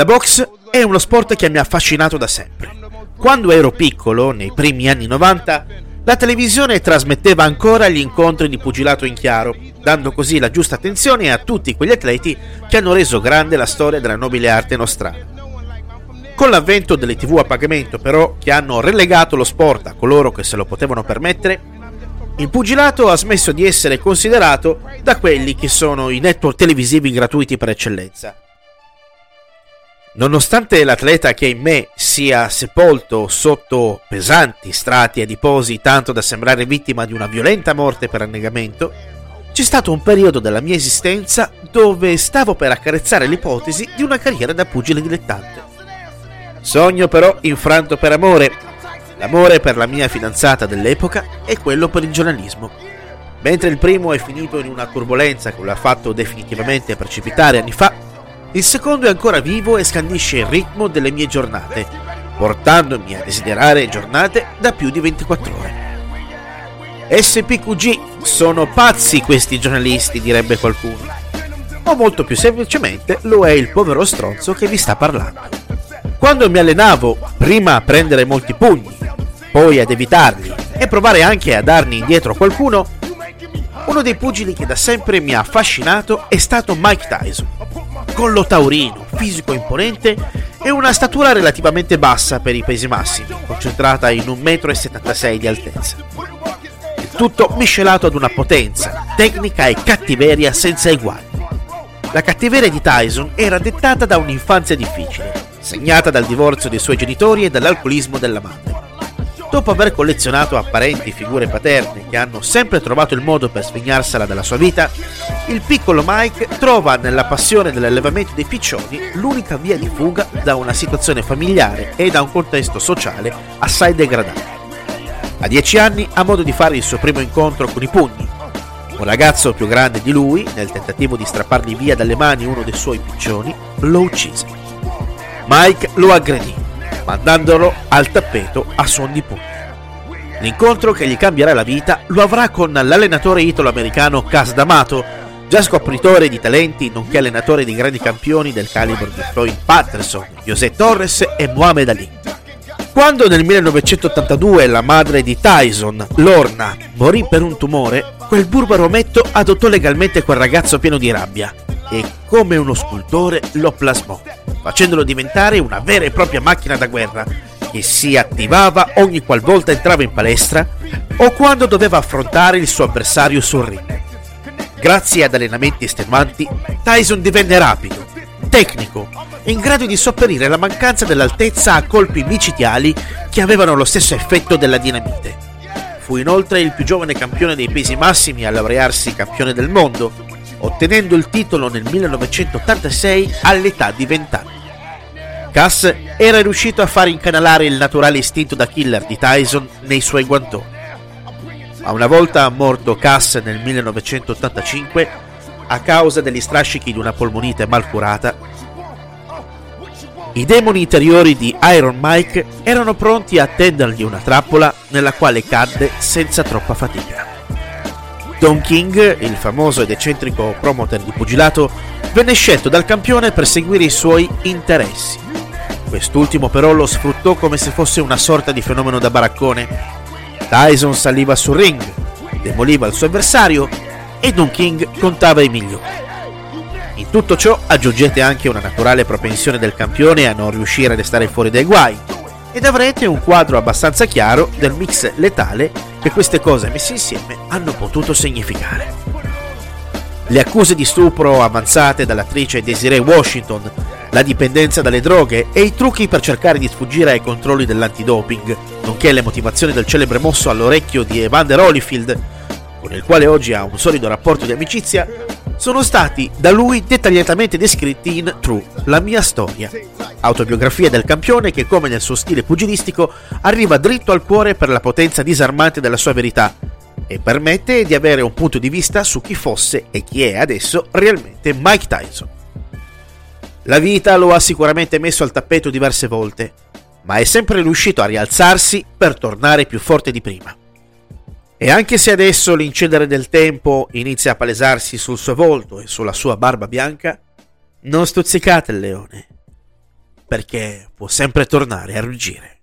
La box è uno sport che mi ha affascinato da sempre. Quando ero piccolo, nei primi anni 90, la televisione trasmetteva ancora gli incontri di pugilato in chiaro, dando così la giusta attenzione a tutti quegli atleti che hanno reso grande la storia della nobile arte nostrana. Con l'avvento delle tv a pagamento, però, che hanno relegato lo sport a coloro che se lo potevano permettere, il pugilato ha smesso di essere considerato da quelli che sono i network televisivi gratuiti per eccellenza. Nonostante l'atleta che in me sia sepolto sotto pesanti strati adiposi tanto da sembrare vittima di una violenta morte per annegamento, c'è stato un periodo della mia esistenza dove stavo per accarezzare l'ipotesi di una carriera da pugile dilettante. Sogno però infranto per amore. L'amore per la mia fidanzata dell'epoca e quello per il giornalismo. Mentre il primo è finito in una turbolenza che lo ha fatto definitivamente precipitare anni fa, il secondo è ancora vivo e scandisce il ritmo delle mie giornate, portandomi a desiderare giornate da più di 24 ore. SPQG, sono pazzi questi giornalisti, direbbe qualcuno. O molto più semplicemente lo è il povero stronzo che vi sta parlando. Quando mi allenavo, prima a prendere molti pugni, poi ad evitarli e provare anche a darne indietro a qualcuno, uno dei pugili che da sempre mi ha affascinato è stato Mike Tyson collo taurino, fisico imponente e una statura relativamente bassa per i pesi massimi, concentrata in 1,76 m di altezza. Il tutto miscelato ad una potenza, tecnica e cattiveria senza eguali. La cattiveria di Tyson era dettata da un'infanzia difficile, segnata dal divorzio dei suoi genitori e dall'alcolismo della madre. Dopo aver collezionato apparenti figure paterne che hanno sempre trovato il modo per svignarsela dalla sua vita, il piccolo Mike trova nella passione dell'allevamento dei piccioni l'unica via di fuga da una situazione familiare e da un contesto sociale assai degradato. A dieci anni ha modo di fare il suo primo incontro con i pugni. Un ragazzo più grande di lui, nel tentativo di strappargli via dalle mani uno dei suoi piccioni, lo uccise. Mike lo aggredì mandandolo al tappeto a suon di pugni. L'incontro che gli cambierà la vita lo avrà con l'allenatore italo-americano Cas D'Amato, già scopritore di talenti nonché allenatore di grandi campioni del calibro di Floyd Patterson, José Torres e Muhammad Ali. Quando nel 1982 la madre di Tyson, Lorna, morì per un tumore, quel burbero ometto adottò legalmente quel ragazzo pieno di rabbia e come uno scultore lo plasmò, facendolo diventare una vera e propria macchina da guerra che si attivava ogni qualvolta entrava in palestra o quando doveva affrontare il suo avversario sul ring. Grazie ad allenamenti estenuanti, Tyson divenne rapido, tecnico in grado di sopperire la mancanza dell'altezza a colpi micidiali che avevano lo stesso effetto della dinamite. Fu inoltre il più giovane campione dei pesi massimi a laurearsi campione del mondo ottenendo il titolo nel 1986 all'età di 20 anni. Cass era riuscito a far incanalare il naturale istinto da killer di Tyson nei suoi guantoni. Ma una volta morto Cass nel 1985, a causa degli strascichi di una polmonite mal curata, i demoni interiori di Iron Mike erano pronti a tendergli una trappola nella quale cadde senza troppa fatica. Don King, il famoso ed eccentrico promoter di pugilato, venne scelto dal campione per seguire i suoi interessi. Quest'ultimo però lo sfruttò come se fosse una sorta di fenomeno da baraccone. Tyson saliva sul ring, demoliva il suo avversario e Don King contava i migliori. In tutto ciò aggiungete anche una naturale propensione del campione a non riuscire a restare fuori dai guai ed avrete un quadro abbastanza chiaro del mix letale che queste cose messe insieme hanno potuto significare. Le accuse di stupro avanzate dall'attrice Desiree Washington, la dipendenza dalle droghe e i trucchi per cercare di sfuggire ai controlli dell'antidoping, nonché le motivazioni del celebre mosso all'orecchio di Evander Holyfield, con il quale oggi ha un solido rapporto di amicizia, sono stati da lui dettagliatamente descritti in True, la mia storia, autobiografia del campione che come nel suo stile pugilistico arriva dritto al cuore per la potenza disarmante della sua verità e permette di avere un punto di vista su chi fosse e chi è adesso realmente Mike Tyson. La vita lo ha sicuramente messo al tappeto diverse volte, ma è sempre riuscito a rialzarsi per tornare più forte di prima. E anche se adesso l'incedere del tempo inizia a palesarsi sul suo volto e sulla sua barba bianca, non stuzzicate il leone. perché può sempre tornare a ruggire.